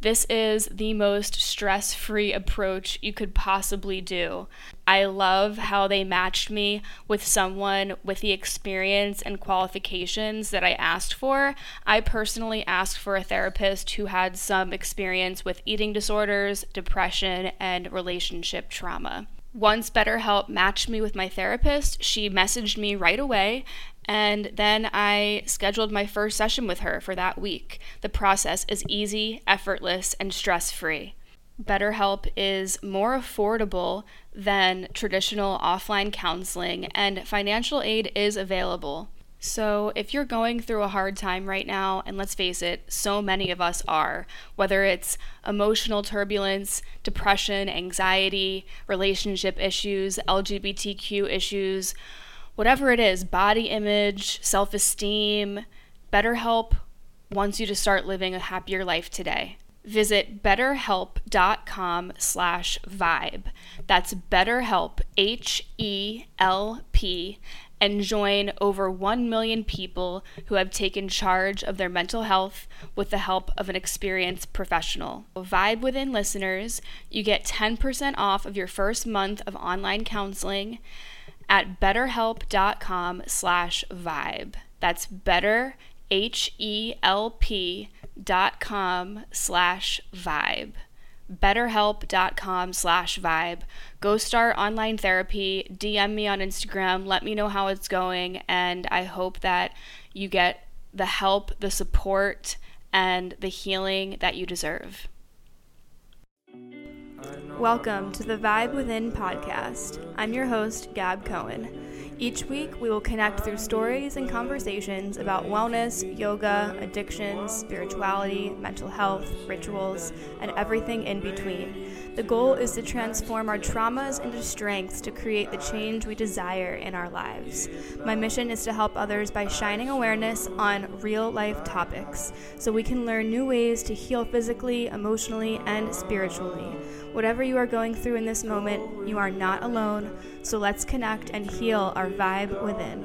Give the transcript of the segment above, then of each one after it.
this is the most stress free approach you could possibly do. I love how they matched me with someone with the experience and qualifications that I asked for. I personally asked for a therapist who had some experience with eating disorders, depression, and relationship trauma. Once BetterHelp matched me with my therapist, she messaged me right away and then I scheduled my first session with her for that week. The process is easy, effortless, and stress free. BetterHelp is more affordable than traditional offline counseling, and financial aid is available. So, if you're going through a hard time right now, and let's face it, so many of us are, whether it's emotional turbulence, depression, anxiety, relationship issues, LGBTQ issues, whatever it is body image, self esteem, BetterHelp wants you to start living a happier life today. Visit betterhelp.com slash vibe. That's betterhelp, H E L P, and join over 1 million people who have taken charge of their mental health with the help of an experienced professional. Vibe Within listeners, you get 10% off of your first month of online counseling at betterhelp.com slash vibe. That's better, H-E-L-P dot com slash vibe betterhelp.com slash vibe. Go start online therapy, DM me on Instagram, let me know how it's going, and I hope that you get the help, the support, and the healing that you deserve. Welcome to the Vibe Within podcast. I'm your host, Gab Cohen. Each week, we will connect through stories and conversations about wellness, yoga, addictions, spirituality, mental health, rituals, and everything in between. The goal is to transform our traumas into strengths to create the change we desire in our lives. My mission is to help others by shining awareness on real life topics so we can learn new ways to heal physically, emotionally, and spiritually. Whatever you are going through in this moment, you are not alone, so let's connect and heal our vibe within.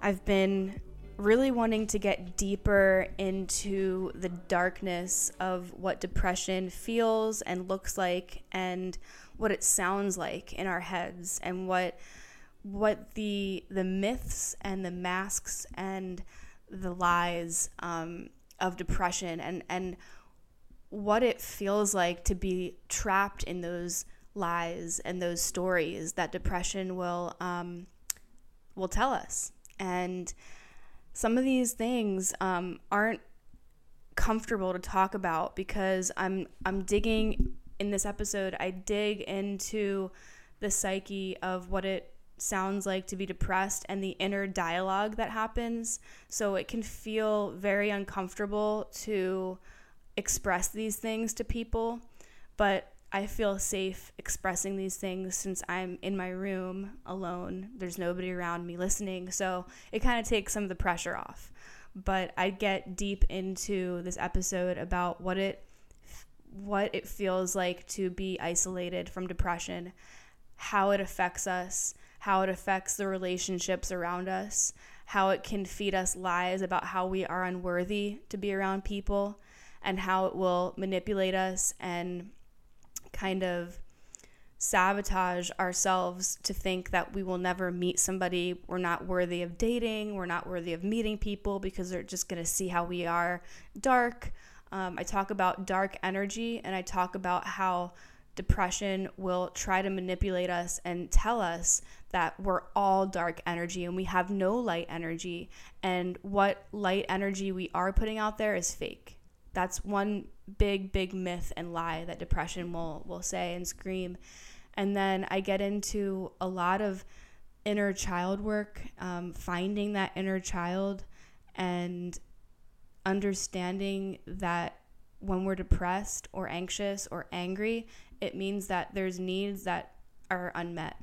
I've been really wanting to get deeper into the darkness of what depression feels and looks like and what it sounds like in our heads and what what the the myths and the masks and the lies um, of depression and and what it feels like to be trapped in those lies and those stories that depression will um, will tell us. And some of these things um, aren't comfortable to talk about because I'm I'm digging in this episode. I dig into the psyche of what it sounds like to be depressed and the inner dialogue that happens. So it can feel very uncomfortable to express these things to people, but I feel safe expressing these things since I'm in my room alone. There's nobody around me listening, so it kind of takes some of the pressure off. But I get deep into this episode about what it what it feels like to be isolated from depression, how it affects us, how it affects the relationships around us, how it can feed us lies about how we are unworthy to be around people, and how it will manipulate us and kind of sabotage ourselves to think that we will never meet somebody. We're not worthy of dating. We're not worthy of meeting people because they're just going to see how we are dark. Um, I talk about dark energy and I talk about how depression will try to manipulate us and tell us that we're all dark energy and we have no light energy. And what light energy we are putting out there is fake. That's one big, big myth and lie that depression will, will say and scream. And then I get into a lot of inner child work, um, finding that inner child and understanding that when we're depressed or anxious or angry, it means that there's needs that are unmet.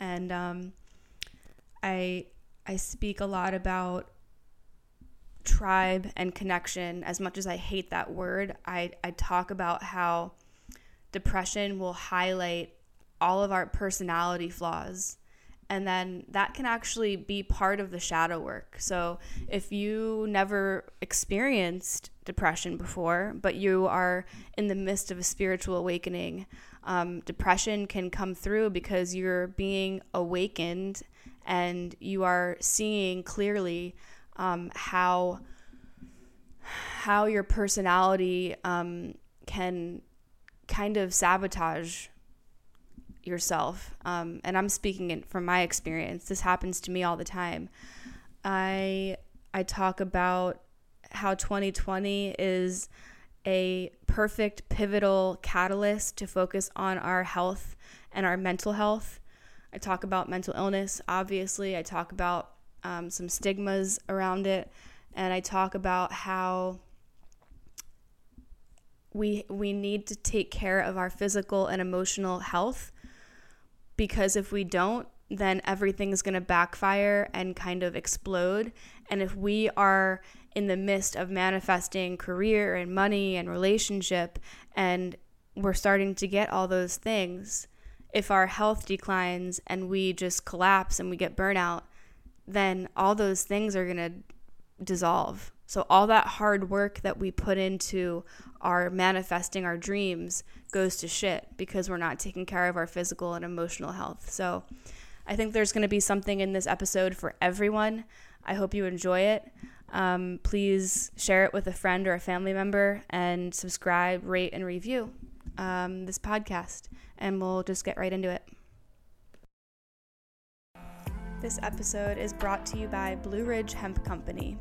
And um, I I speak a lot about tribe and connection. As much as I hate that word, I, I talk about how depression will highlight all of our personality flaws. And then that can actually be part of the shadow work. So if you never experienced depression before, but you are in the midst of a spiritual awakening, um, depression can come through because you're being awakened and you are seeing clearly um, how how your personality um, can kind of sabotage yourself. Um, and I'm speaking in, from my experience. This happens to me all the time. I I talk about how 2020 is a perfect pivotal catalyst to focus on our health and our mental health. I talk about mental illness, obviously. I talk about um, some stigmas around it, and I talk about how we we need to take care of our physical and emotional health because if we don't then everything's going to backfire and kind of explode. And if we are in the midst of manifesting career and money and relationship and we're starting to get all those things if our health declines and we just collapse and we get burnout then all those things are going to dissolve so, all that hard work that we put into our manifesting our dreams goes to shit because we're not taking care of our physical and emotional health. So, I think there's going to be something in this episode for everyone. I hope you enjoy it. Um, please share it with a friend or a family member and subscribe, rate, and review um, this podcast. And we'll just get right into it. This episode is brought to you by Blue Ridge Hemp Company.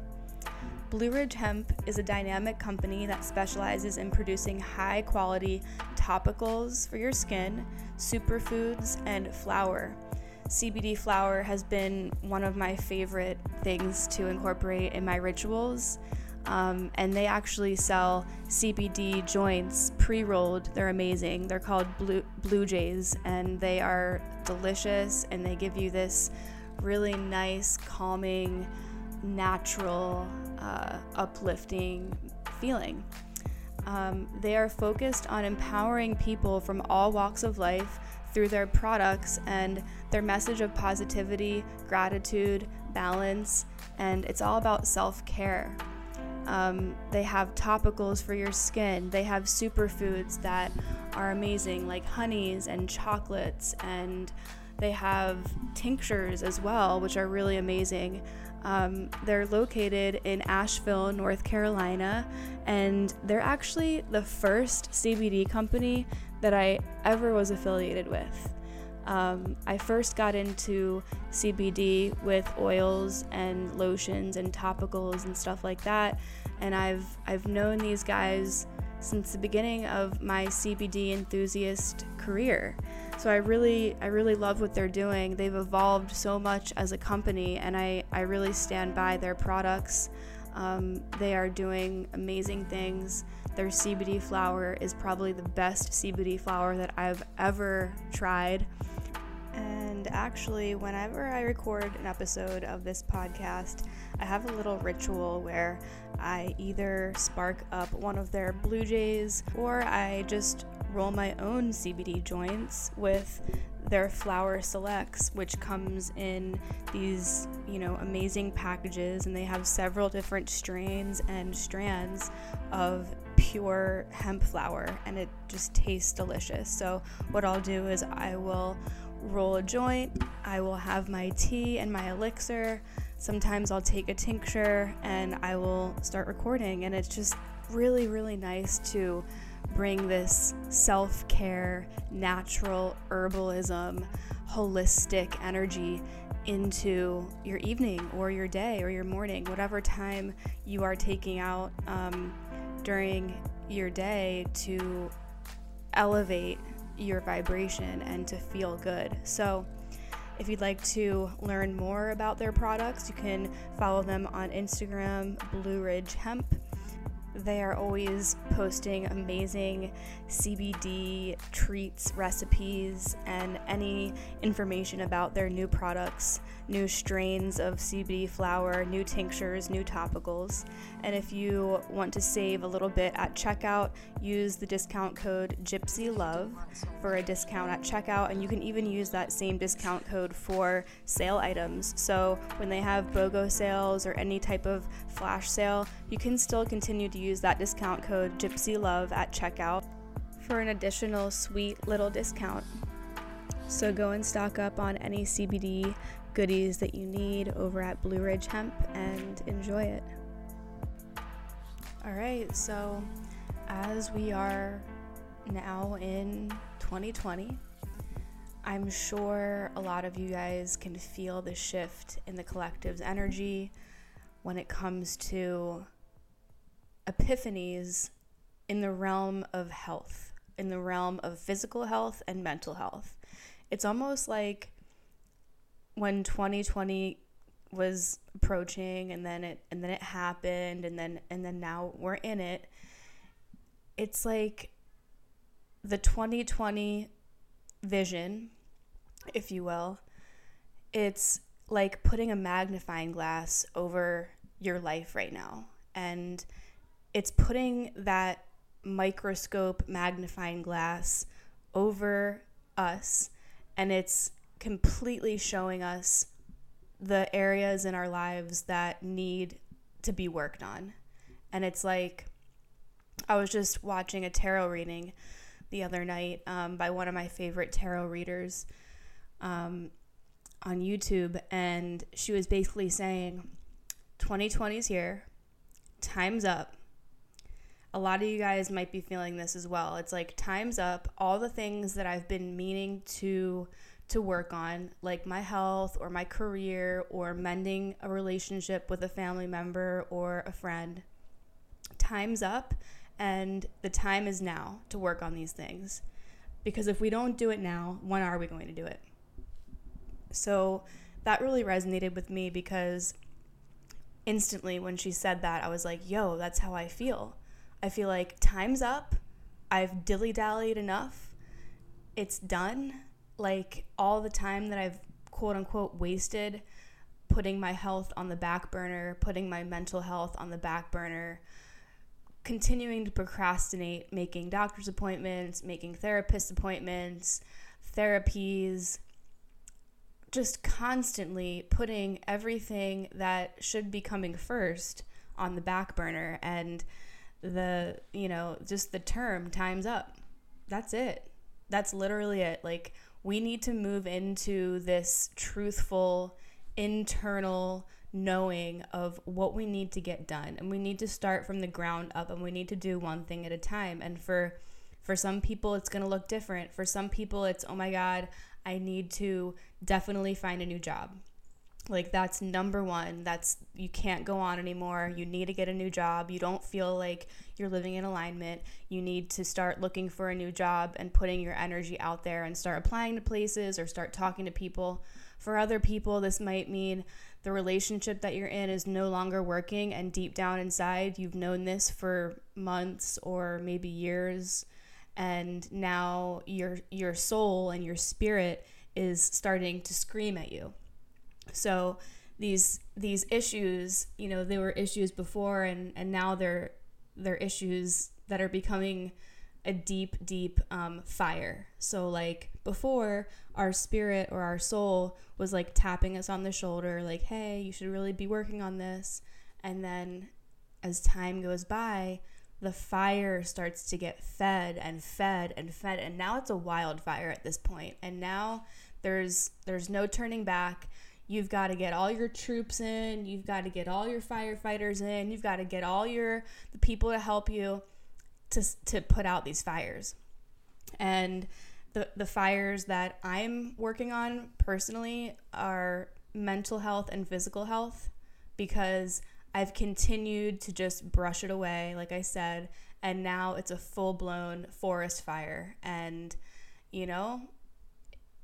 Blue Ridge Hemp is a dynamic company that specializes in producing high quality topicals for your skin, superfoods, and flower. CBD flower has been one of my favorite things to incorporate in my rituals. Um, and they actually sell CBD joints pre rolled. They're amazing. They're called Blue, Blue Jays, and they are delicious and they give you this really nice, calming, natural, uh, uplifting feeling. Um, they are focused on empowering people from all walks of life through their products and their message of positivity, gratitude, balance, and it's all about self care. Um, they have topicals for your skin. They have superfoods that are amazing, like honeys and chocolates, and they have tinctures as well, which are really amazing. Um, they're located in Asheville, North Carolina, and they're actually the first CBD company that I ever was affiliated with. Um, I first got into CBD with oils and lotions and topicals and stuff like that, and I've I've known these guys since the beginning of my CBD enthusiast career. So I really I really love what they're doing. They've evolved so much as a company and I, I really stand by their products. Um, they are doing amazing things. Their CBD flower is probably the best CBD flower that I've ever tried. And actually, whenever I record an episode of this podcast, I have a little ritual where I either spark up one of their Blue Jays or I just roll my own CBD joints with their flower selects which comes in these you know amazing packages. And they have several different strains and strands of pure hemp flower and it just tastes delicious. So what i'll do is i will roll a joint i will have my tea and my elixir sometimes i'll take a tincture and i will start recording and it's just really really nice to bring this self care, natural herbalism, holistic energy into your evening or your day or your morning, whatever time you are taking out um, during your day to elevate your vibration and to feel good. So, if you'd like to learn more about their products, you can follow them on Instagram, Blue Ridge Hemp. They are always posting amazing CBD treats, recipes, and any information about their new products, new strains of CBD flower, new tinctures, new topicals. And if you want to save a little bit at checkout, use the discount code Gypsy Love for a discount at checkout. And you can even use that same discount code for sale items. So when they have BOGO sales or any type of flash sale, you can still continue to use that discount code Gypsy Love at checkout for an additional sweet little discount. So go and stock up on any CBD goodies that you need over at Blue Ridge Hemp and enjoy it. All right, so as we are now in 2020, I'm sure a lot of you guys can feel the shift in the collective's energy when it comes to epiphanies in the realm of health, in the realm of physical health and mental health. It's almost like when 2020 was approaching and then it and then it happened and then and then now we're in it. It's like the 2020 vision, if you will. It's like putting a magnifying glass over your life right now and it's putting that microscope magnifying glass over us and it's completely showing us the areas in our lives that need to be worked on. And it's like, I was just watching a tarot reading the other night um, by one of my favorite tarot readers um, on YouTube, and she was basically saying, 2020 is here, time's up. A lot of you guys might be feeling this as well. It's like, time's up. All the things that I've been meaning to to work on, like my health or my career or mending a relationship with a family member or a friend. Time's up, and the time is now to work on these things. Because if we don't do it now, when are we going to do it? So that really resonated with me because instantly when she said that, I was like, yo, that's how I feel. I feel like time's up. I've dilly dallied enough. It's done like all the time that I've quote unquote wasted putting my health on the back burner, putting my mental health on the back burner, continuing to procrastinate making doctor's appointments, making therapist appointments, therapies, just constantly putting everything that should be coming first on the back burner and the, you know, just the term time's up. That's it. That's literally it. Like we need to move into this truthful internal knowing of what we need to get done and we need to start from the ground up and we need to do one thing at a time and for for some people it's going to look different for some people it's oh my god i need to definitely find a new job like that's number one. That's you can't go on anymore. You need to get a new job. You don't feel like you're living in alignment. You need to start looking for a new job and putting your energy out there and start applying to places or start talking to people. For other people this might mean the relationship that you're in is no longer working and deep down inside you've known this for months or maybe years and now your your soul and your spirit is starting to scream at you so these these issues, you know, they were issues before and and now they're they're issues that are becoming a deep, deep um, fire. So, like before, our spirit or our soul was like tapping us on the shoulder, like, hey, you should really be working on this. And then as time goes by, the fire starts to get fed and fed and fed. And now it's a wildfire at this point. And now there's there's no turning back. You've got to get all your troops in, you've got to get all your firefighters in, you've got to get all your the people to help you to to put out these fires. And the the fires that I'm working on personally are mental health and physical health because I've continued to just brush it away, like I said, and now it's a full blown forest fire. And, you know,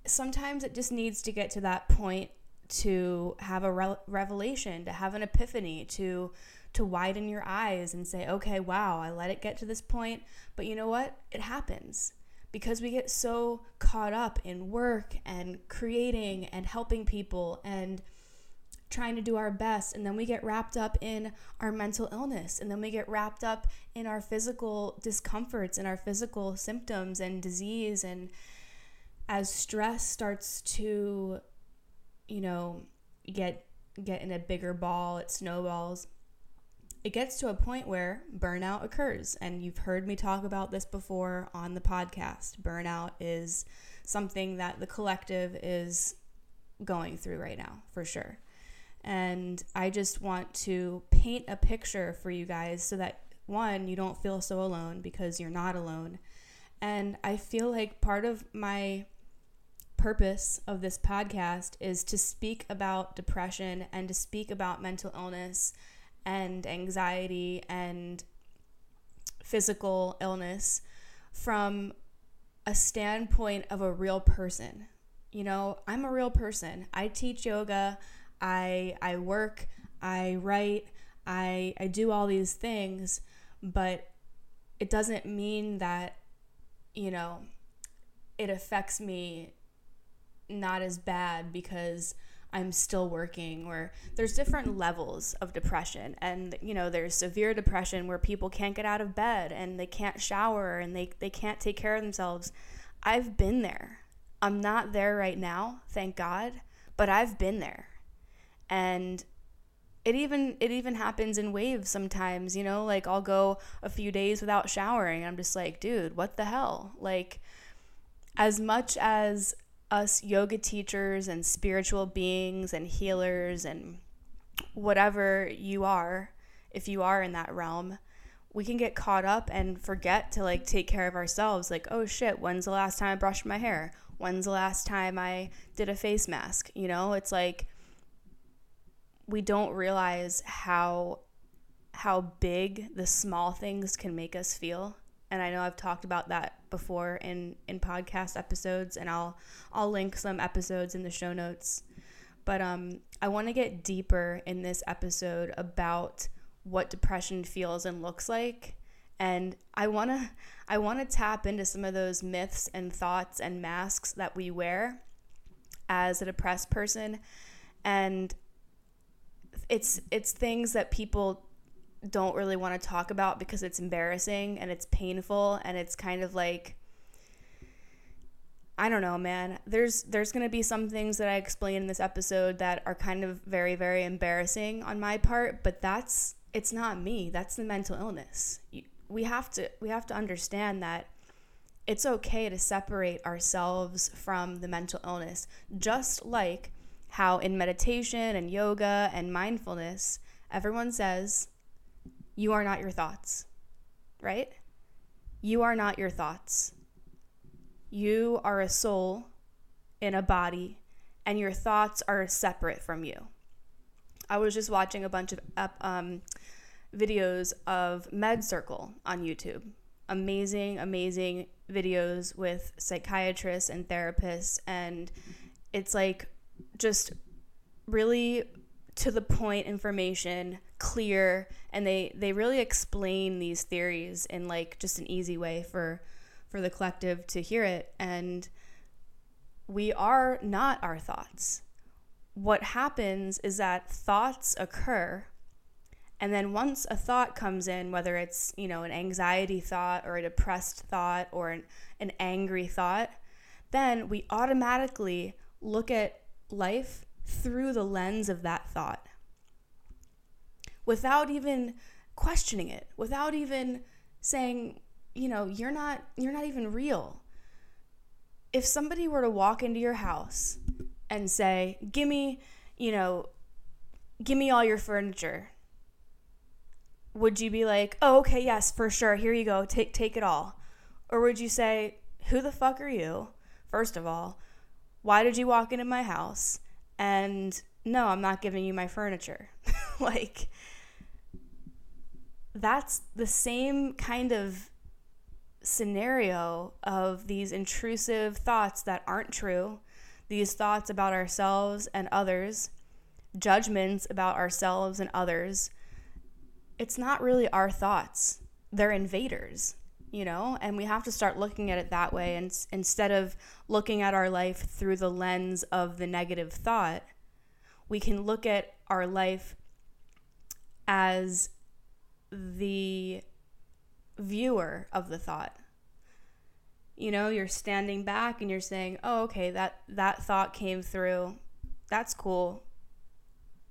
sometimes it just needs to get to that point to have a re- revelation, to have an epiphany, to to widen your eyes and say, "Okay, wow, I let it get to this point, but you know what? It happens." Because we get so caught up in work and creating and helping people and trying to do our best and then we get wrapped up in our mental illness and then we get wrapped up in our physical discomforts and our physical symptoms and disease and as stress starts to you know, get get in a bigger ball, it snowballs. It gets to a point where burnout occurs. And you've heard me talk about this before on the podcast. Burnout is something that the collective is going through right now, for sure. And I just want to paint a picture for you guys so that one, you don't feel so alone because you're not alone. And I feel like part of my purpose of this podcast is to speak about depression and to speak about mental illness and anxiety and physical illness from a standpoint of a real person. You know, I'm a real person. I teach yoga, I I work, I write, I I do all these things, but it doesn't mean that you know it affects me not as bad because I'm still working or there's different levels of depression and you know there's severe depression where people can't get out of bed and they can't shower and they they can't take care of themselves. I've been there. I'm not there right now, thank God, but I've been there. And it even it even happens in waves sometimes, you know, like I'll go a few days without showering. I'm just like, dude, what the hell? Like as much as us yoga teachers and spiritual beings and healers and whatever you are, if you are in that realm, we can get caught up and forget to like take care of ourselves. Like, oh shit, when's the last time I brushed my hair? When's the last time I did a face mask? You know, it's like we don't realize how how big the small things can make us feel and I know I've talked about that before in in podcast episodes and I'll I'll link some episodes in the show notes. But um I want to get deeper in this episode about what depression feels and looks like and I want to I want to tap into some of those myths and thoughts and masks that we wear as a depressed person and it's it's things that people don't really want to talk about because it's embarrassing and it's painful and it's kind of like I don't know, man. There's there's going to be some things that I explain in this episode that are kind of very very embarrassing on my part, but that's it's not me. That's the mental illness. We have to we have to understand that it's okay to separate ourselves from the mental illness, just like how in meditation and yoga and mindfulness, everyone says you are not your thoughts, right? You are not your thoughts. You are a soul in a body, and your thoughts are separate from you. I was just watching a bunch of um, videos of Med Circle on YouTube. Amazing, amazing videos with psychiatrists and therapists, and it's like just really to the point information, clear, and they they really explain these theories in like just an easy way for for the collective to hear it and we are not our thoughts. What happens is that thoughts occur and then once a thought comes in, whether it's, you know, an anxiety thought or a depressed thought or an, an angry thought, then we automatically look at life through the lens of that thought without even questioning it, without even saying, you know, you're not you're not even real. If somebody were to walk into your house and say, "Give me, you know, give me all your furniture." Would you be like, "Oh, okay, yes, for sure. Here you go. Take take it all." Or would you say, "Who the fuck are you?" First of all, why did you walk into my house? And no, I'm not giving you my furniture. like, that's the same kind of scenario of these intrusive thoughts that aren't true, these thoughts about ourselves and others, judgments about ourselves and others. It's not really our thoughts, they're invaders you know and we have to start looking at it that way and instead of looking at our life through the lens of the negative thought we can look at our life as the viewer of the thought. You know you're standing back and you're saying oh okay that that thought came through. That's cool.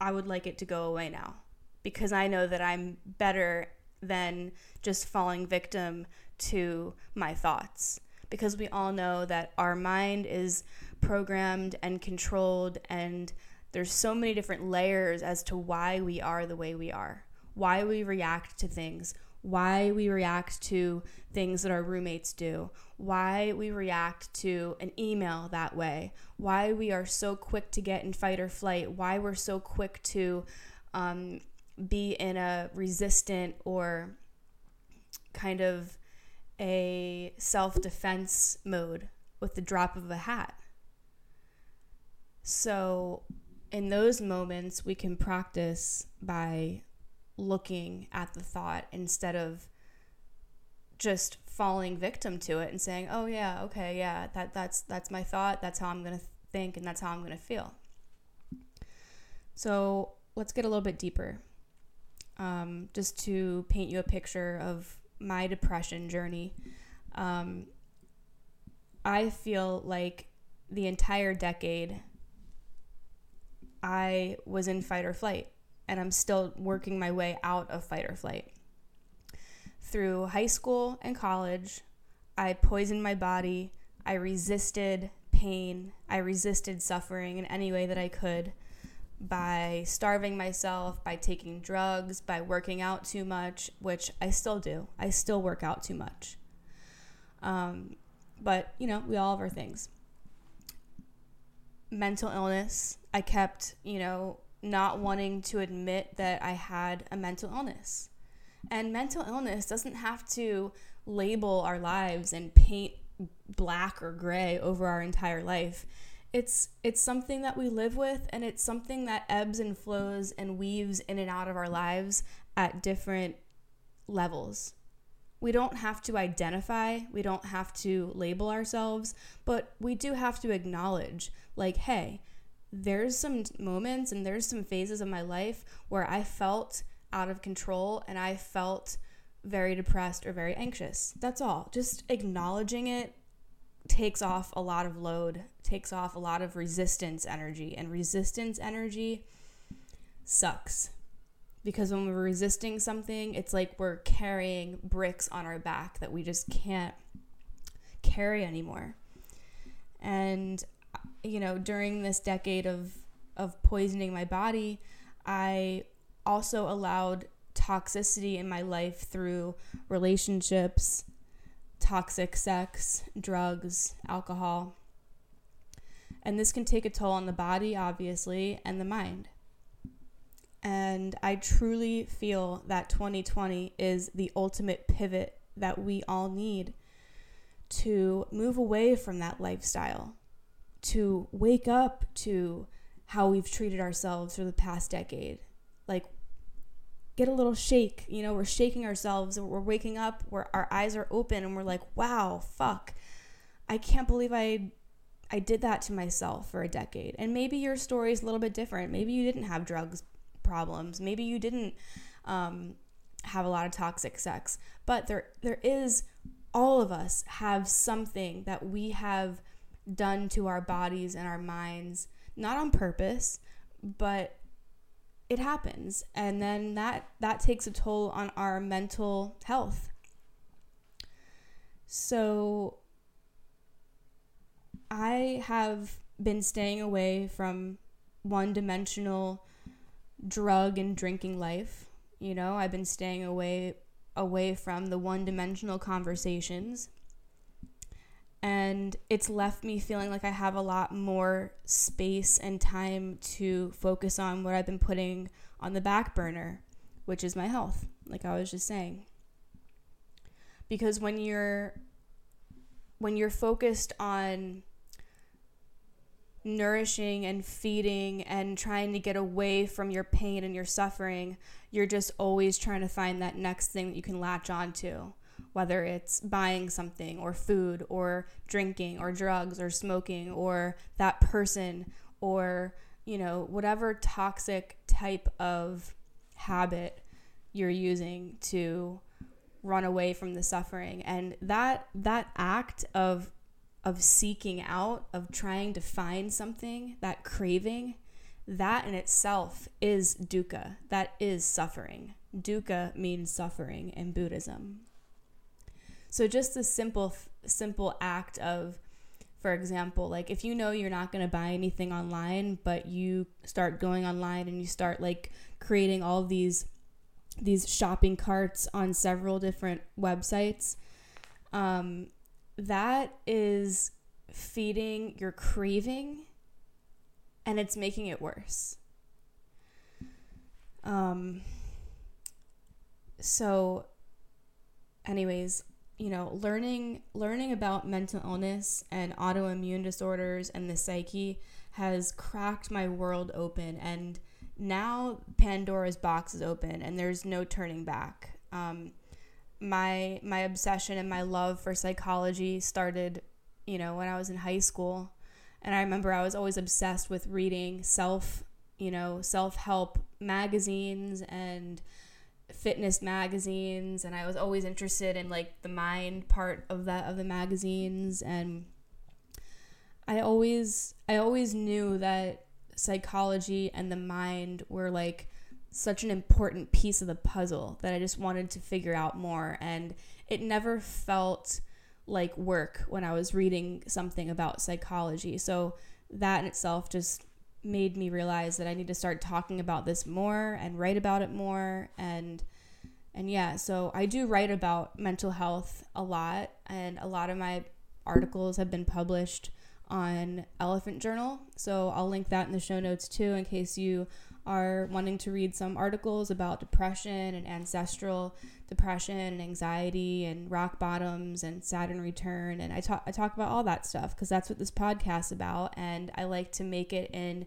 I would like it to go away now because i know that i'm better than just falling victim to my thoughts. Because we all know that our mind is programmed and controlled and there's so many different layers as to why we are the way we are why we react to things why we react to things that our roommates do, why we react to an email that way, why we are so quick to get in fight or flight, why we're so quick to um, be in a resistant or kind of a self defense mode with the drop of a hat. So, in those moments, we can practice by looking at the thought instead of just falling victim to it and saying, "Oh yeah, okay, yeah, that that's that's my thought. That's how I'm going to think and that's how I'm going to feel." So, let's get a little bit deeper. Um, just to paint you a picture of my depression journey. Um, I feel like the entire decade I was in fight or flight, and I'm still working my way out of fight or flight. Through high school and college, I poisoned my body. I resisted pain. I resisted suffering in any way that I could by starving myself, by taking drugs, by working out too much, which I still do. I still work out too much. Um, but, you know, we all have our things. Mental illness, I kept, you know, not wanting to admit that I had a mental illness. And mental illness doesn't have to label our lives and paint black or gray over our entire life. It's it's something that we live with and it's something that ebbs and flows and weaves in and out of our lives at different levels. We don't have to identify, we don't have to label ourselves, but we do have to acknowledge like, hey, there's some moments and there's some phases of my life where I felt out of control and I felt very depressed or very anxious. That's all. Just acknowledging it takes off a lot of load, takes off a lot of resistance energy, and resistance energy sucks because when we're resisting something, it's like we're carrying bricks on our back that we just can't carry anymore. And you know, during this decade of of poisoning my body, I also allowed toxicity in my life through relationships, toxic sex, drugs, alcohol. And this can take a toll on the body, obviously, and the mind. And I truly feel that 2020 is the ultimate pivot that we all need to move away from that lifestyle, to wake up to how we've treated ourselves for the past decade. Like, get a little shake. You know, we're shaking ourselves, we're waking up, where our eyes are open, and we're like, wow, fuck. I can't believe I I did that to myself for a decade. And maybe your story is a little bit different. Maybe you didn't have drugs problems. Maybe you didn't um, have a lot of toxic sex, but there there is all of us have something that we have done to our bodies and our minds, not on purpose, but it happens, and then that that takes a toll on our mental health. So I have been staying away from one dimensional drug and drinking life. You know, I've been staying away away from the one-dimensional conversations. And it's left me feeling like I have a lot more space and time to focus on what I've been putting on the back burner, which is my health, like I was just saying. Because when you're when you're focused on nourishing and feeding and trying to get away from your pain and your suffering, you're just always trying to find that next thing that you can latch onto, whether it's buying something or food or drinking or drugs or smoking or that person or, you know, whatever toxic type of habit you're using to run away from the suffering and that that act of of seeking out, of trying to find something, that craving, that in itself is dukkha. That is suffering. Dukkha means suffering in Buddhism. So just the simple simple act of for example, like if you know you're not going to buy anything online, but you start going online and you start like creating all these these shopping carts on several different websites, um, that is feeding your craving and it's making it worse. Um, so anyways, you know, learning learning about mental illness and autoimmune disorders and the psyche has cracked my world open and now Pandora's box is open and there's no turning back. Um, my my obsession and my love for psychology started, you know, when I was in high school, and I remember I was always obsessed with reading self, you know, self help magazines and fitness magazines, and I was always interested in like the mind part of that of the magazines, and I always I always knew that psychology and the mind were like such an important piece of the puzzle that I just wanted to figure out more. And it never felt like work when I was reading something about psychology. So that in itself just made me realize that I need to start talking about this more and write about it more and and yeah, so I do write about mental health a lot and a lot of my articles have been published on Elephant Journal. So I'll link that in the show notes too in case you are wanting to read some articles about depression and ancestral depression and anxiety and rock bottoms and Saturn return and I talk I talk about all that stuff because that's what this podcast is about and I like to make it in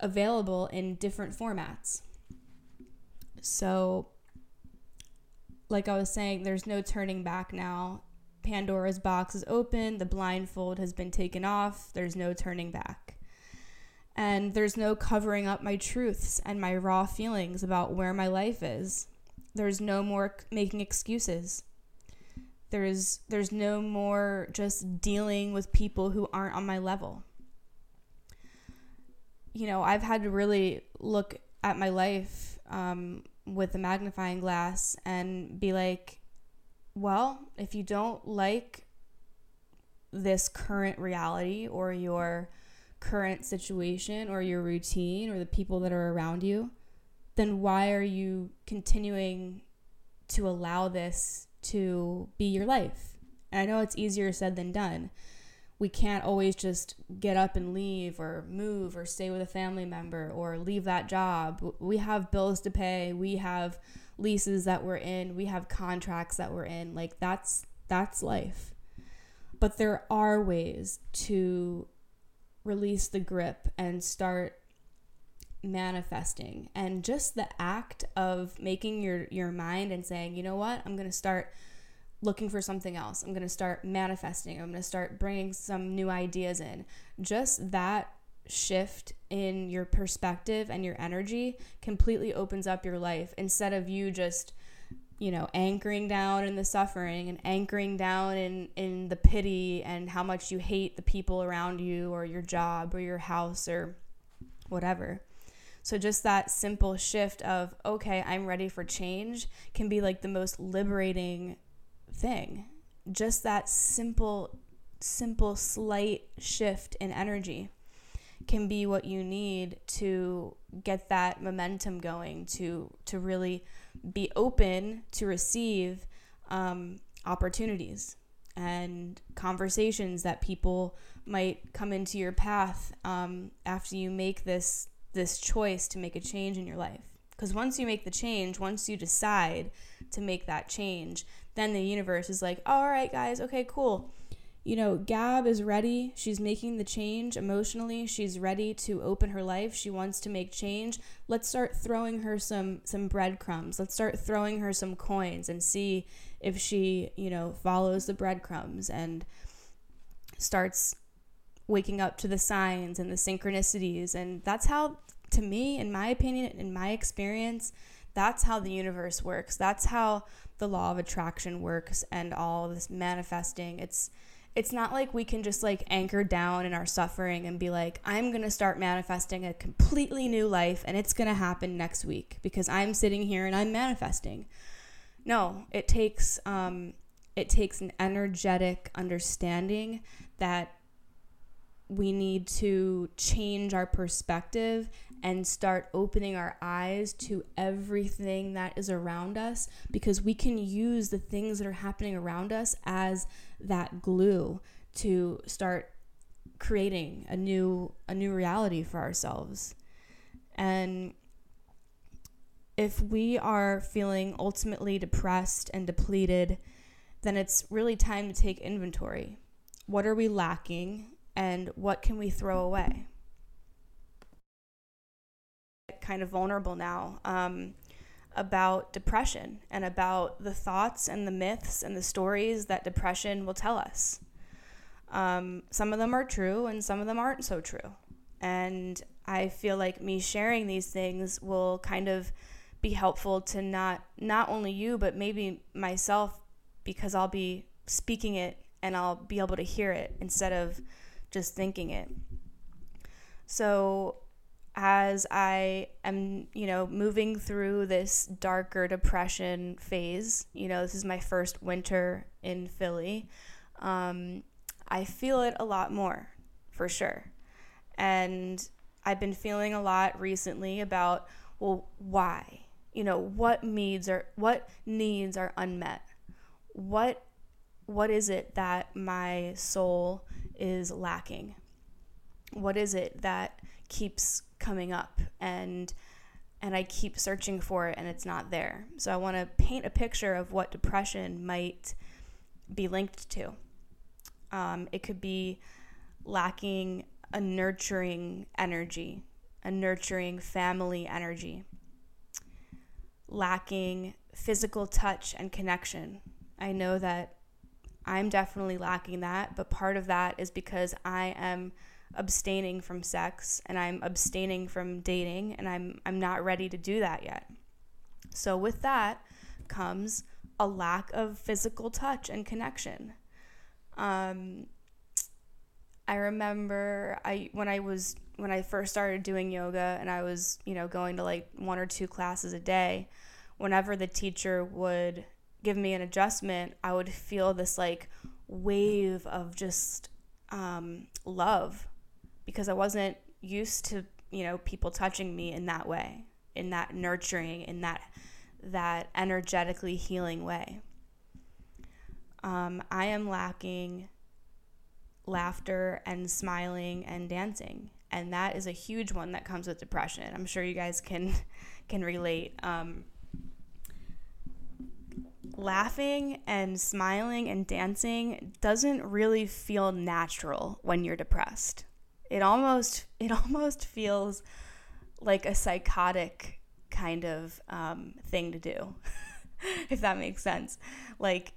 available in different formats. So like I was saying there's no turning back now. Pandora's box is open, the blindfold has been taken off, there's no turning back and there's no covering up my truths and my raw feelings about where my life is. There's no more making excuses. There's there's no more just dealing with people who aren't on my level. You know, I've had to really look at my life um, with a magnifying glass and be like, well, if you don't like this current reality or your current situation or your routine or the people that are around you, then why are you continuing to allow this to be your life? And I know it's easier said than done. We can't always just get up and leave or move or stay with a family member or leave that job. We have bills to pay, we have leases that we're in, we have contracts that we're in. Like that's that's life. But there are ways to release the grip and start manifesting. And just the act of making your your mind and saying you know what? I'm going to start looking for something else. I'm going to start manifesting. I'm going to start bringing some new ideas in. Just that shift in your perspective and your energy completely opens up your life instead of you just you know, anchoring down in the suffering and anchoring down in, in the pity and how much you hate the people around you or your job or your house or whatever. So, just that simple shift of, okay, I'm ready for change can be like the most liberating thing. Just that simple, simple, slight shift in energy can be what you need to get that momentum going to to really be open to receive um, opportunities and conversations that people might come into your path um, after you make this this choice to make a change in your life. Because once you make the change once you decide to make that change then the universe is like all right guys okay cool you know, Gab is ready. She's making the change emotionally. She's ready to open her life. She wants to make change. Let's start throwing her some some breadcrumbs. Let's start throwing her some coins and see if she, you know, follows the breadcrumbs and starts waking up to the signs and the synchronicities and that's how to me in my opinion in my experience that's how the universe works that's how the law of attraction works and all this manifesting it's it's not like we can just like anchor down in our suffering and be like, I'm going to start manifesting a completely new life and it's going to happen next week because I'm sitting here and I'm manifesting. No, it takes um, it takes an energetic understanding that we need to change our perspective and start opening our eyes to everything that is around us because we can use the things that are happening around us as that glue to start creating a new a new reality for ourselves and if we are feeling ultimately depressed and depleted, then it's really time to take inventory. What are we lacking and what can we throw away? Kind of vulnerable now um, about depression and about the thoughts and the myths and the stories that depression will tell us. Um, some of them are true and some of them aren't so true. And I feel like me sharing these things will kind of be helpful to not not only you but maybe myself because I'll be speaking it and I'll be able to hear it instead of just thinking it. So as I am, you know, moving through this darker depression phase, you know, this is my first winter in Philly. Um, I feel it a lot more, for sure. And I've been feeling a lot recently about, well, why? You know, what needs are what needs are unmet? What what is it that my soul is lacking? What is it that keeps coming up and and I keep searching for it and it's not there. So I want to paint a picture of what depression might be linked to. Um, it could be lacking a nurturing energy, a nurturing family energy, lacking physical touch and connection. I know that I'm definitely lacking that, but part of that is because I am abstaining from sex and I'm abstaining from dating and I'm I'm not ready to do that yet. So with that comes a lack of physical touch and connection. Um, I remember I when I was when I first started doing yoga and I was, you know, going to like one or two classes a day, whenever the teacher would give me an adjustment, I would feel this like wave of just um, love because I wasn't used to, you know, people touching me in that way, in that nurturing, in that that energetically healing way um, I am lacking laughter and smiling and dancing, and that is a huge one that comes with depression. I'm sure you guys can can relate. Um, laughing and smiling and dancing doesn't really feel natural when you're depressed. It almost it almost feels like a psychotic kind of um, thing to do, if that makes sense. Like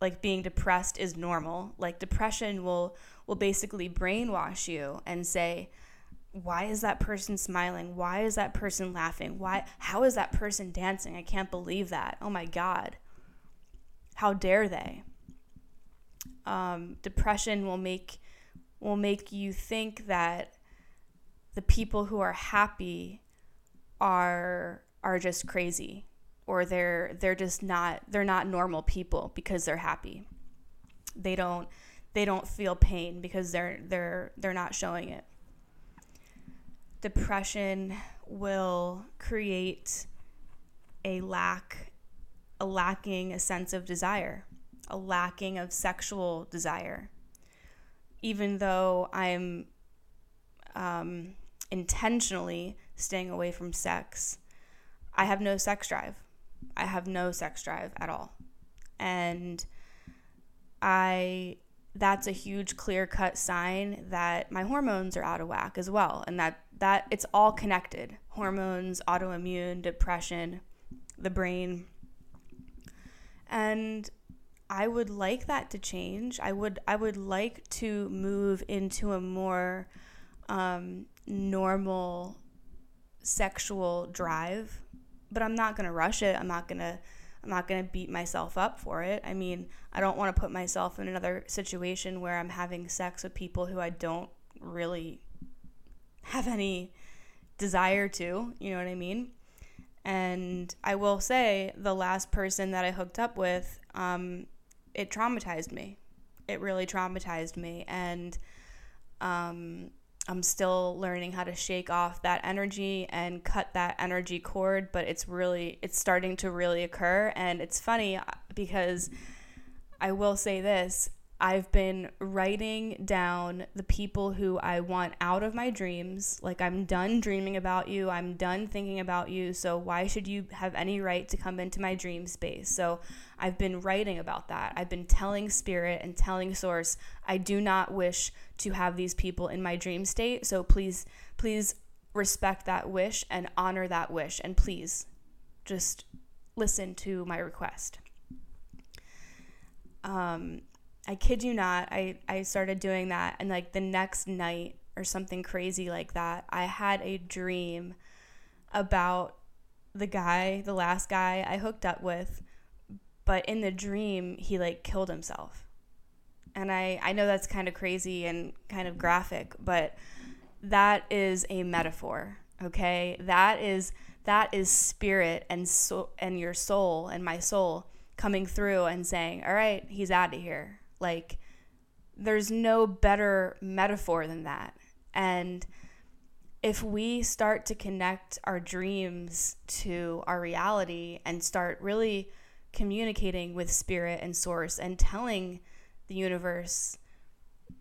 like being depressed is normal. Like depression will will basically brainwash you and say, why is that person smiling? Why is that person laughing? Why how is that person dancing? I can't believe that. Oh my god. How dare they? Um, depression will make will make you think that the people who are happy are are just crazy or they're they're just not they're not normal people because they're happy. They don't they don't feel pain because they're they're they're not showing it. Depression will create a lack a lacking a sense of desire, a lacking of sexual desire. Even though I'm um, intentionally staying away from sex, I have no sex drive. I have no sex drive at all. And I that's a huge clear cut sign that my hormones are out of whack as well and that that it's all connected hormones autoimmune depression the brain and i would like that to change i would i would like to move into a more um, normal sexual drive but I'm not to rush it. I'm not to I'm not to beat myself up for it. I mean, I don't want to put myself in another situation where I'm having sex with people who I don't really have any desire to, you know what I mean? And I will say, the last person that I hooked up with, um, it traumatized me. It really traumatized me. And um, I'm still learning how to shake off that energy and cut that energy cord, but it's really it's starting to really occur and it's funny uh, because I will say this, I've been writing down the people who I want out of my dreams. Like, I'm done dreaming about you. I'm done thinking about you. So, why should you have any right to come into my dream space? So, I've been writing about that. I've been telling Spirit and telling Source, I do not wish to have these people in my dream state. So, please, please respect that wish and honor that wish. And please just listen to my request. Um, I kid you not, I, I started doing that. And like the next night or something crazy like that, I had a dream about the guy, the last guy I hooked up with. But in the dream, he like killed himself. And I, I know that's kind of crazy and kind of graphic, but that is a metaphor, okay? That is that is spirit and so and your soul and my soul coming through and saying, "All right, he's out of here." Like, there's no better metaphor than that. And if we start to connect our dreams to our reality and start really communicating with spirit and source and telling the universe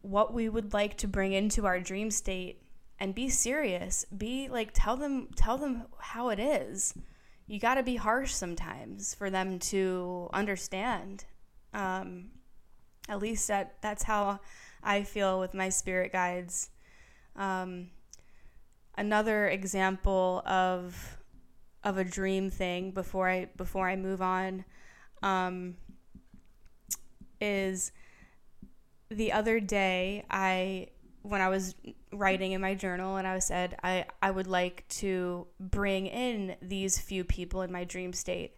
what we would like to bring into our dream state and be serious be like tell them tell them how it is you got to be harsh sometimes for them to understand um, at least that that's how I feel with my spirit guides. Um, another example of of a dream thing before I before I move on um, is the other day I when I was writing in my journal and I said I, I would like to bring in these few people in my dream state.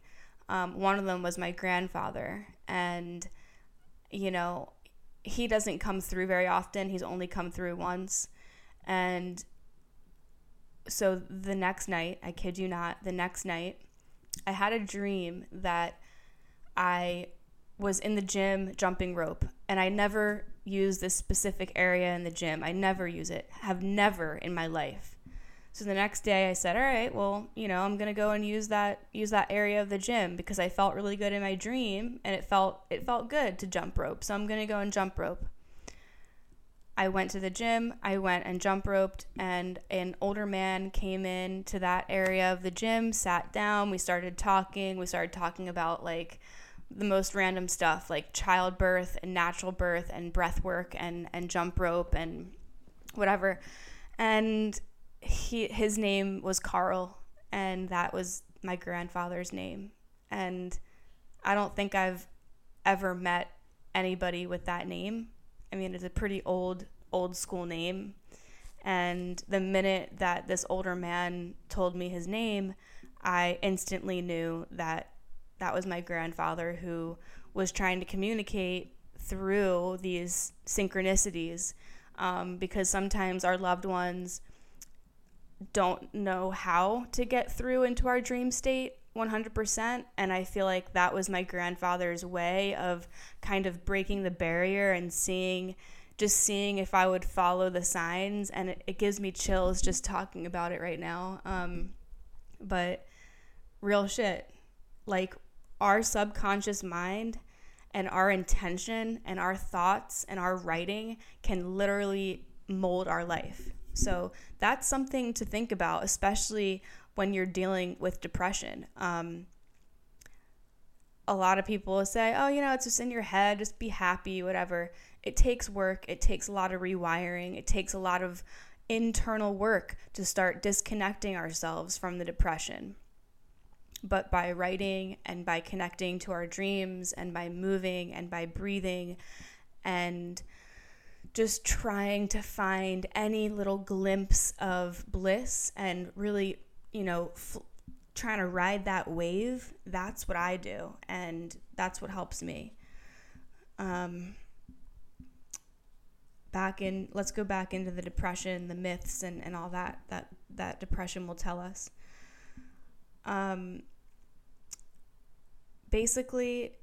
Um, one of them was my grandfather and you know, he doesn't come through very often. He's only come through once. And so the next night, I kid you not, the next night, I had a dream that I was in the gym jumping rope and I never use this specific area in the gym. I never use it. Have never in my life. So the next day I said, "All right, well, you know, I'm going to go and use that use that area of the gym because I felt really good in my dream and it felt it felt good to jump rope. So I'm going to go and jump rope." I went to the gym, I went and jump roped and an older man came in to that area of the gym, sat down, we started talking, we started talking about like the most random stuff like childbirth and natural birth and breath work and and jump rope and whatever. And he his name was Carl and that was my grandfather's name and I don't think I've ever met anybody with that name. I mean, it's a pretty old old school name. And the minute that this older man told me his name, I instantly knew that that was my grandfather who was trying to communicate through these synchronicities um, because sometimes our loved ones don't know how to get through into our dream state 100% and i feel like that was my grandfather's way of kind of breaking the barrier and seeing just seeing if i would follow the signs and it, it gives me chills just talking about it right now um, but real shit. Like our subconscious mind and our intention and our thoughts and our writing can literally mold our life so that's something to think about, especially when you're dealing with depression. Um, a lot of people say, oh, you know, it's just in your head, just be happy, whatever. It takes work, it takes a lot of rewiring, it takes a lot of internal work to start disconnecting ourselves from the depression. But by writing and by connecting to our dreams and by moving and by breathing and just trying to find any little glimpse of bliss and really, you know, f- trying to ride that wave. That's what I do, and that's what helps me. Um, back in, let's go back into the depression, the myths, and, and all that that that depression will tell us. Um, basically.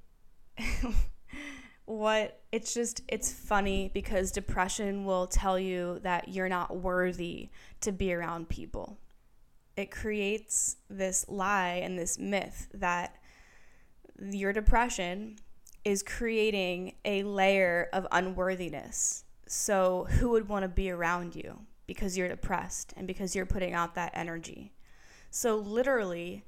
what it's just it's funny because depression will tell you that you're not worthy to be around people it creates this lie and this myth that your depression is creating a layer of unworthiness. So, who would want to be around you because you're depressed and because you're putting out that energy? So, literally,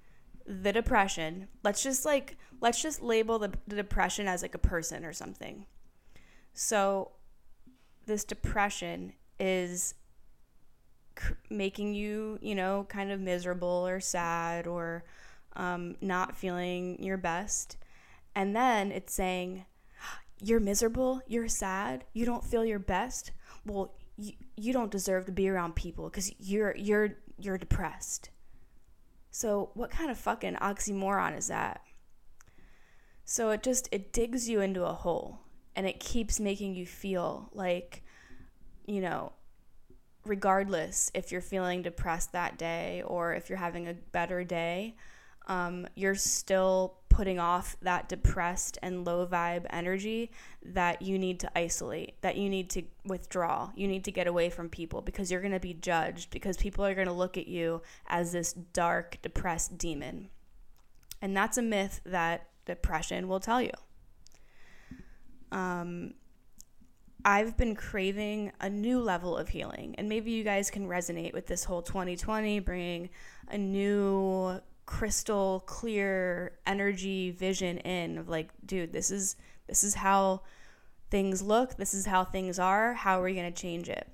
the depression, let's just like, let's just label the, the depression as like a person or something. So, this depression is making you, you know, kind of miserable or sad or um, not feeling your best. And then it's saying, you're miserable, you're sad, you don't feel your best. Well, you, you don't deserve to be around people because you're you're you're depressed. So what kind of fucking oxymoron is that? So it just it digs you into a hole and it keeps making you feel like you know regardless if you're feeling depressed that day or if you're having a better day, um, you're still putting off that depressed and low vibe energy that you need to isolate, that you need to withdraw. You need to get away from people because you're going to be judged, because people are going to look at you as this dark, depressed demon. And that's a myth that depression will tell you. Um, I've been craving a new level of healing. And maybe you guys can resonate with this whole 2020, bringing a new crystal clear energy vision in of like, dude, this is this is how things look, this is how things are, how are we going to change it?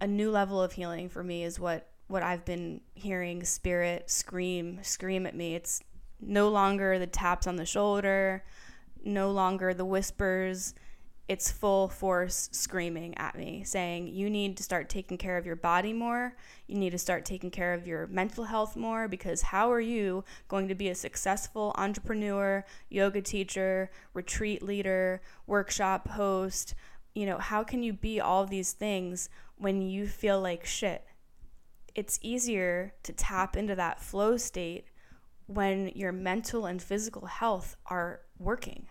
A new level of healing for me is what what I've been hearing spirit scream scream at me. It's no longer the taps on the shoulder, no longer the whispers. It's full force screaming at me saying you need to start taking care of your body more. You need to start taking care of your mental health more because how are you going to be a successful entrepreneur yoga teacher retreat leader workshop host? You know how can you be all these things when you feel like shit? It's easier to tap into that flow state when your mental and physical health are working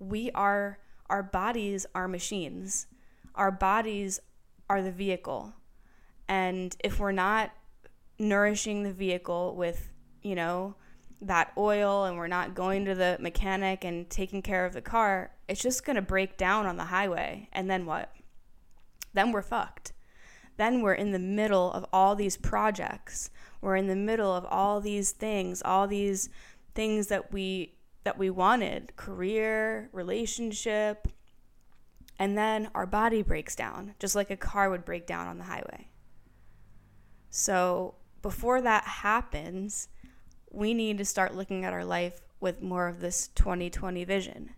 we are our bodies are machines. Our bodies are the vehicle. And if we're not nourishing the vehicle with, you know, that oil and we're not going to the mechanic and taking care of the car, it's just going to break down on the highway. And then what? Then we're fucked. Then we're in the middle of all these projects. We're in the middle of all these things, all these things that we that we wanted career, relationship. And then our body breaks down, just like a car would break down on the highway. So, before that happens, we need to start looking at our life with more of this 2020 vision.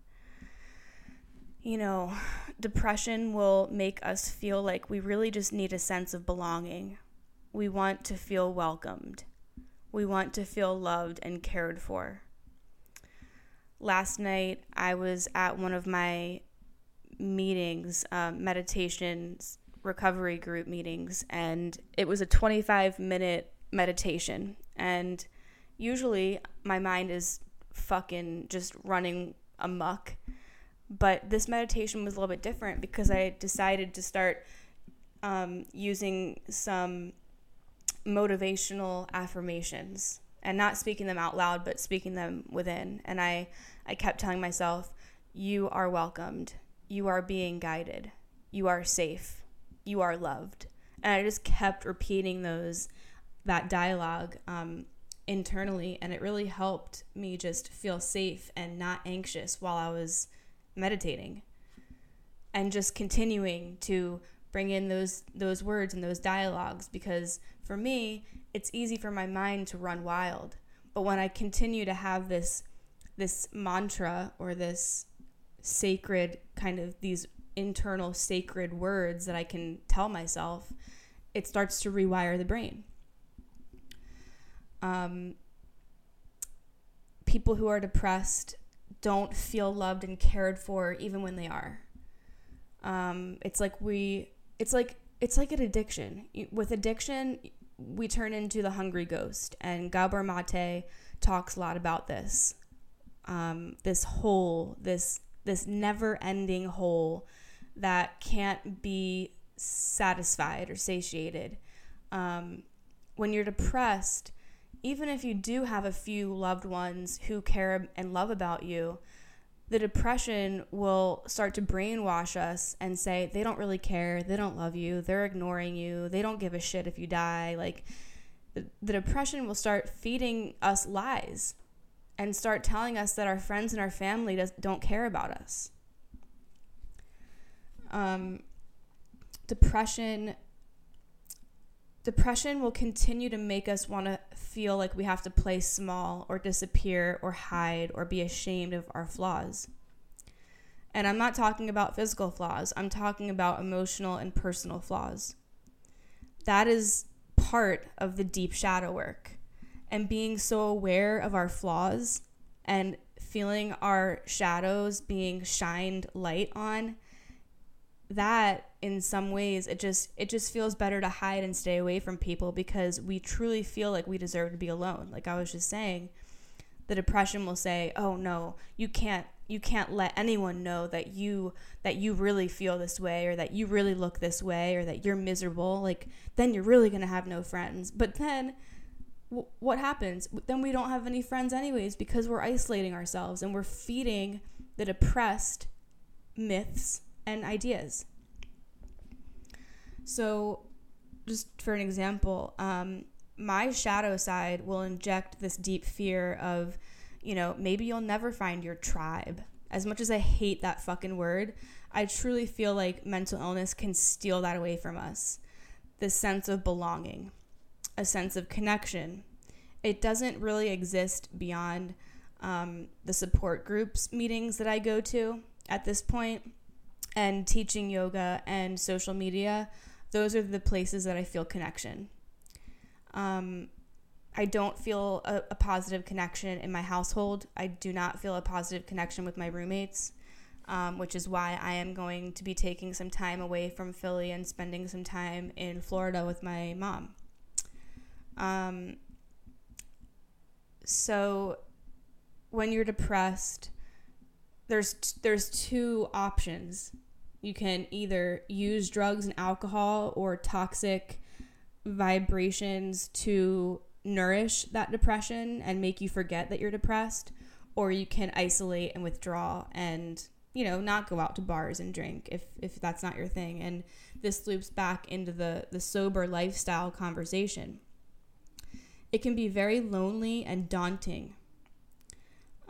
You know, depression will make us feel like we really just need a sense of belonging. We want to feel welcomed. We want to feel loved and cared for last night I was at one of my meetings, um, meditations, recovery group meetings, and it was a 25 minute meditation. And usually my mind is fucking just running amuck. But this meditation was a little bit different because I decided to start um, using some motivational affirmations and not speaking them out loud, but speaking them within. And I I kept telling myself, You are welcomed. You are being guided. You are safe. You are loved. And I just kept repeating those, that dialogue um, internally. And it really helped me just feel safe and not anxious while I was meditating. And just continuing to bring in those those words and those dialogues because for me it's easy for my mind to run wild but when i continue to have this this mantra or this sacred kind of these internal sacred words that I can tell myself, it starts to rewire the brain. Um, people who are depressed don't feel loved and cared for even when they are. Um, it's like we, it's like it's like an addiction. With addiction, we turn into the hungry ghost, and Gabor Mate talks a lot about this um, this hole, this this never-ending hole that can't be satisfied or satiated. Um, when you're depressed, even if you do have a few loved ones who care and love about you, the depression will start to brainwash us and say they don't really care, they don't love you, they're ignoring you, they don't give a shit if you die. Like the, the depression will start feeding us lies and start telling us that our friends and our family does, don't care about us. Um, depression depression will continue to make us want to feel like we have to play small or disappear or hide or be ashamed of our flaws. And I'm not talking about physical flaws, I'm talking about emotional and personal flaws. That is part of the deep shadow work. And being so aware of our flaws and feeling our shadows being shined light on that in some ways it just it just feels better to hide and stay away from people because we truly feel like we deserve to be alone. Like i was just saying the depression will say oh no you can't you can't let anyone know that you that you really feel this way or that you really look this way or that you're miserable. Like then you're really going to have no friends. But then w- what happens? Then we don't have any friends anyways because we're isolating ourselves and we're feeding the depressed myths and ideas. So, just for an example, um, my shadow side will inject this deep fear of, you know, maybe you'll never find your tribe. As much as I hate that fucking word, I truly feel like mental illness can steal that away from us. This sense of belonging, a sense of connection. It doesn't really exist beyond um, the support groups meetings that I go to at this point and teaching yoga and social media, those are the places that I feel connection. Um, I don't feel a, a, positive connection in my household. I do not feel a positive connection with my roommates, um, which is why I am going to be taking some time away from Philly and spending some time in Florida with my mom. Um, so, when you're depressed, there's there's two options. You can either use drugs and alcohol or toxic vibrations to nourish that depression and make you forget that you're depressed or you can isolate and withdraw and you know not go out to bars and drink if if that's not your thing. And this loops back into the the sober lifestyle conversation. It can be very lonely and daunting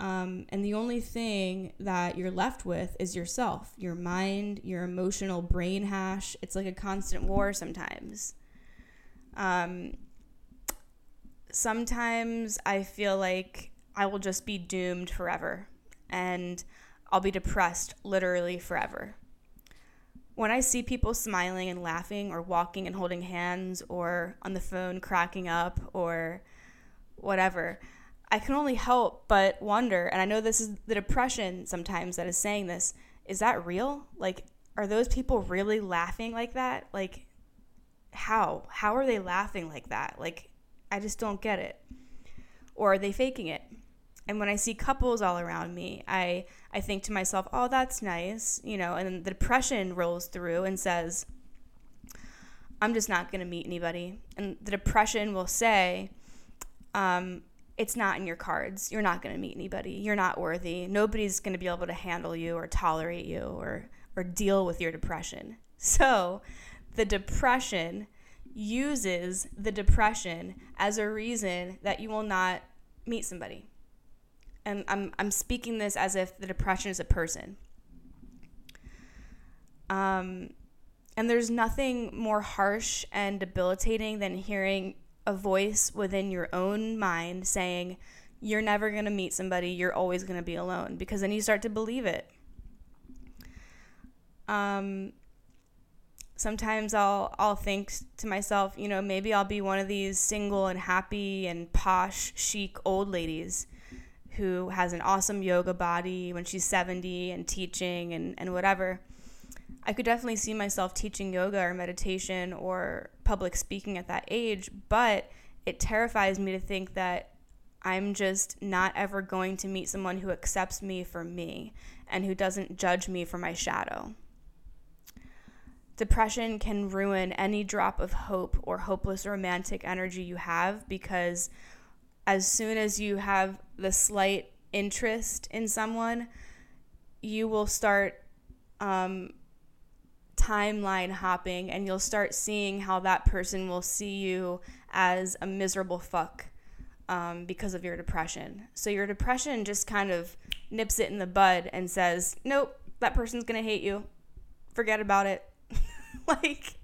um, and the only thing that you're left with is yourself, your mind, your emotional brain hash. It's like a constant war sometimes. Um, sometimes I feel like I will just be doomed forever and I'll be depressed literally forever. When I see people smiling and laughing or walking and holding hands or on the phone cracking up or whatever, I can only help but wonder, and I know this is the depression sometimes that is saying this. Is that real? Like, are those people really laughing like that? Like, how? How are they laughing like that? Like, I just don't get it. Or are they faking it? And when I see couples all around me, I, I think to myself, oh, that's nice, you know, and the depression rolls through and says, I'm just not going to meet anybody. And the depression will say, um, it's not in your cards. You're not going to meet anybody. You're not worthy. Nobody's going to be able to handle you or tolerate you or or deal with your depression. So, the depression uses the depression as a reason that you will not meet somebody. And I'm I'm speaking this as if the depression is a person. Um and there's nothing more harsh and debilitating than hearing a voice within your own mind saying, You're never going to meet somebody, you're always going to be alone, because then you start to believe it. Um, sometimes I'll I'll think to myself, you know, maybe I'll be one of these single and happy and posh, chic old ladies who has an awesome yoga body when she's 70 and teaching and, and whatever. I could definitely see myself teaching yoga or meditation or public speaking at that age, but it terrifies me to think that I'm just not ever going to meet someone who accepts me for me and who doesn't judge me for my shadow. Depression can ruin any drop of hope or hopeless romantic energy you have because as soon as you have the slight interest in someone, you will start um, timeline hopping and you'll start seeing how that person will see you as a miserable fuck um, because of your depression. So your depression just kind of nips it in the bud and says, nope, that person's to hate you. Forget about it. like,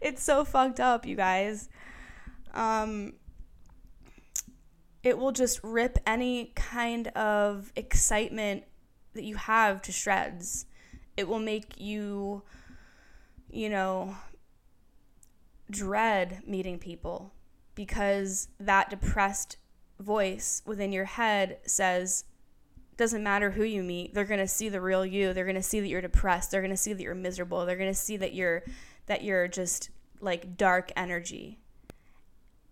it's so fucked up, you guys. Um, it will just rip any kind of excitement that you have to shreds. It will make you, you know, dread meeting people because that depressed voice within your head says, doesn't matter who you meet, they're going to see the real you. They're going to see that you're depressed. They're going to see that you're miserable. They're going to see that you're that you're just like dark energy.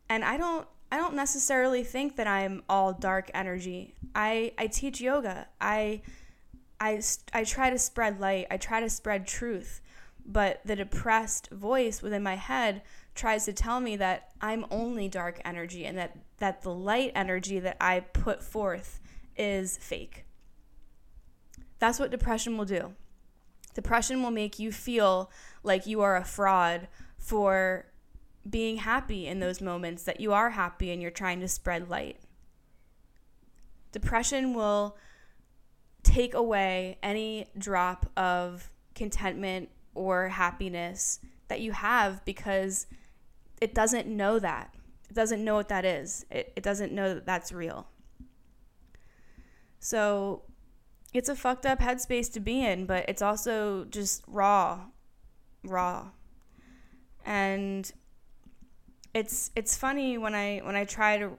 And I don't I don't necessarily think that I'm all dark energy. I I teach yoga. I I I try to spread light. I try to spread truth. But the depressed voice within my head tries to tell me that I'm only dark energy and that that the light energy that I put forth is fake. That's what depression will do. Depression will make you feel like you are a fraud for being happy in those moments that you are happy and you're trying to spread light. Depression will take away any drop of contentment or happiness that you have because it doesn't know that. It doesn't know what that is. It, it doesn't know that that's real. So it's a fucked up headspace to be in, but it's also just raw. Raw. And it's it's funny when I when I try to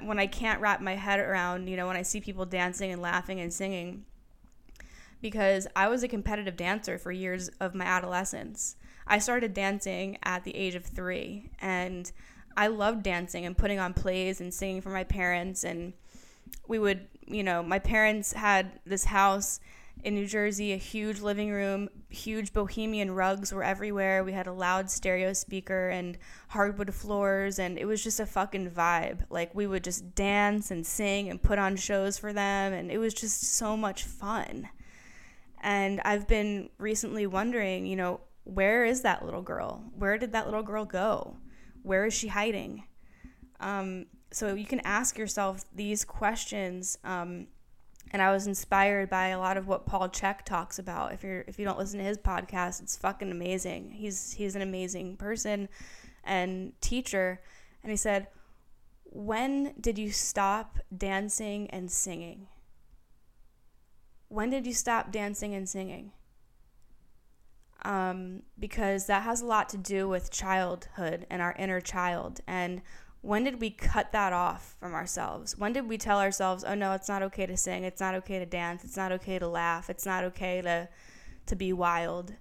when I can't wrap my head around, you know, when I see people dancing and laughing and singing because I was a competitive dancer for years of my adolescence. I started dancing at the age of 3 and I loved dancing and putting on plays and singing for my parents and we would, you know, my parents had this house in New Jersey, a huge living room, huge bohemian rugs were everywhere. We had a loud stereo speaker and hardwood floors, and it was just a fucking vibe. Like, we would just dance and sing and put on shows for them, and it was just so much fun. And I've been recently wondering, you know, where is that little girl? Where did that little girl go? Where is she hiding? Um, so you can ask yourself these questions. Um, and I was inspired by a lot of what Paul Chek talks about. If you're if you don't listen to his podcast, it's fucking amazing. He's he's an amazing person and teacher. And he said, "When did you stop dancing and singing? When did you stop dancing and singing?" Um, because that has a lot to do with childhood and our inner child and when did we cut that off from ourselves? When did we tell ourselves, "Oh no, it's not okay to sing, it's not okay to dance, it's not okay to laugh, it's not okay to to be wild?"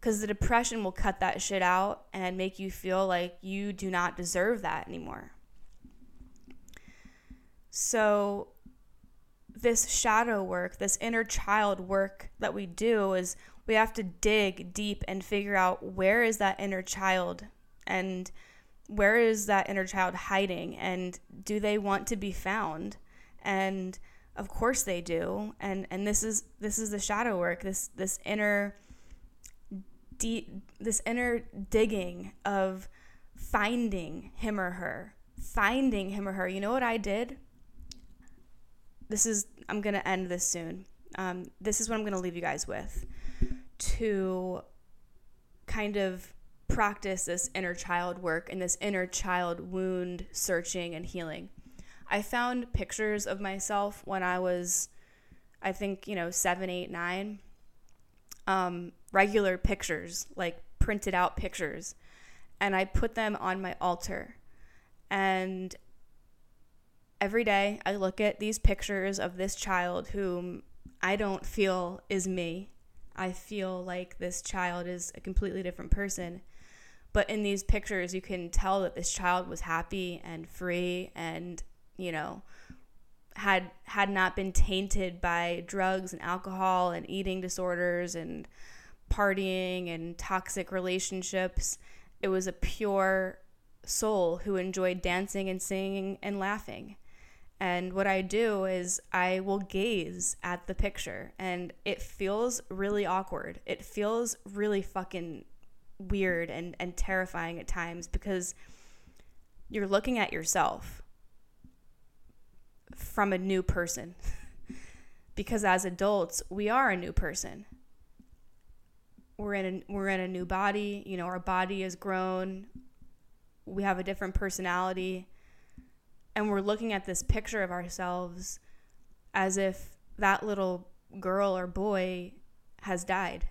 Cuz the depression will cut that shit out and make you feel like you do not deserve that anymore. So this shadow work, this inner child work that we do is we have to dig deep and figure out where is that inner child and where is that inner child hiding and do they want to be found? And of course they do. And and this is this is the shadow work this this inner deep this inner digging of finding him or her finding him or her. You know what i did this is i'm gonna end this soon um, this is what i'm gonna leave you guys with to kind of practice this inner child work and this inner child wound searching and healing. I found pictures of myself when I was, I think, you know, seven, eight, nine. Um, regular pictures, like printed out pictures. And I put them on my altar. And every day I look at these pictures of this child whom I don't feel is me. I feel like this child is a completely different person. But in these pictures, you can tell that this child was happy and free and, you know, had had not been tainted by drugs and alcohol and eating disorders and partying and toxic relationships. It was a pure soul who enjoyed dancing and singing and laughing. And what I do is I will gaze at the picture and it feels really awkward. It feels really fucking weird and, and terrifying at times because you're looking at yourself from a new person. because as adults, we are a new person. We're in a, we're in a new body, you know, our body has grown. We have a different personality and we're looking at this picture of ourselves as if that little girl or boy has died.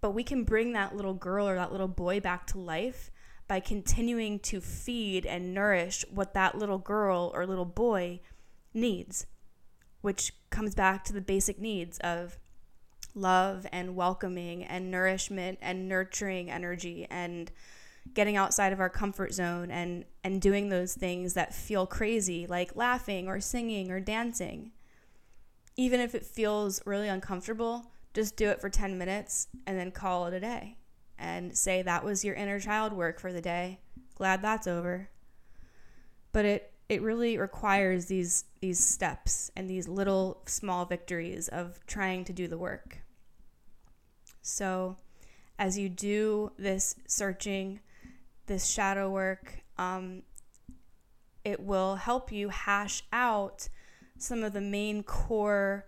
But we can bring that little girl or that little boy back to life by continuing to feed and nourish what that little girl or little boy needs, which comes back to the basic needs of love and welcoming and nourishment and nurturing energy and getting outside of our comfort zone and and doing those things that feel crazy like laughing or singing or dancing. Even if it feels really uncomfortable just do it for 10 minutes and then call it a day and say that was your inner child work for the day. Glad that's over. But it it really requires these these steps and these little small victories of trying to do the work. So as you do this searching this shadow work, um, it will help you hash out some of the main core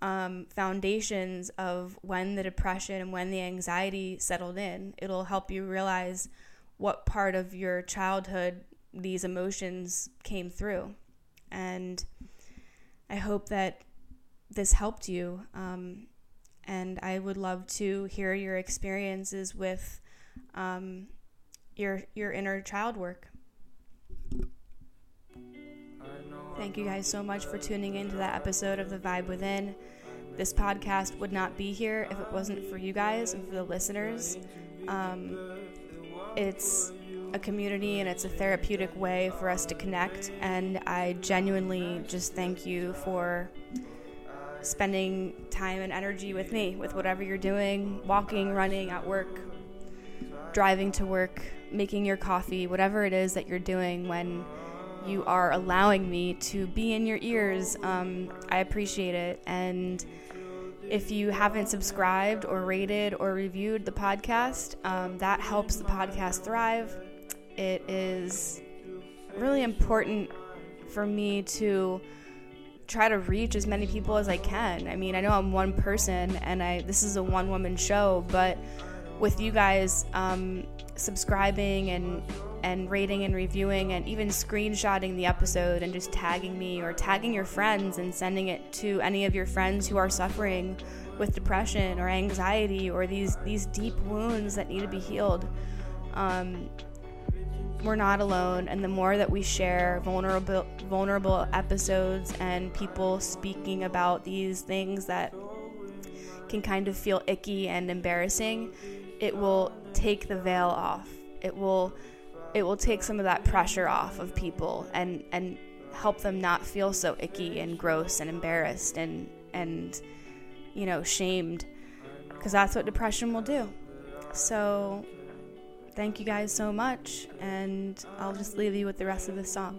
um, foundations of when the depression and when the anxiety settled in. It'll help you realize what part of your childhood these emotions came through. And I hope that this helped you. Um, and I would love to hear your experiences with um, your your inner child work. Thank you guys so much for tuning in to that episode of The Vibe Within. This podcast would not be here if it wasn't for you guys and for the listeners. Um, it's a community and it's a therapeutic way for us to connect, and I genuinely just thank you for spending time and energy with me, with whatever you're doing, walking, running, at work, driving to work, making your coffee, whatever it is that you're doing when you are allowing me to be in your ears. Um, I appreciate it. And if you haven't subscribed or rated or reviewed the podcast, um, that helps the podcast thrive. It is really important for me to try to reach as many people as I can. I mean, I know I'm one person and I this is a one woman show, but with you guys um, subscribing and and rating and reviewing and even screenshotting the episode and just tagging me or tagging your friends and sending it to any of your friends who are suffering with depression or anxiety or these these deep wounds that need to be healed. Um, we're not alone, and the more that we share vulnerable vulnerable episodes and people speaking about these things that can kind of feel icky and embarrassing, it will take the veil off. It will it will take some of that pressure off of people and and help them not feel so icky and gross and embarrassed and and you know shamed because that's what depression will do. So thank you guys so much and I'll just leave you with the rest of the song.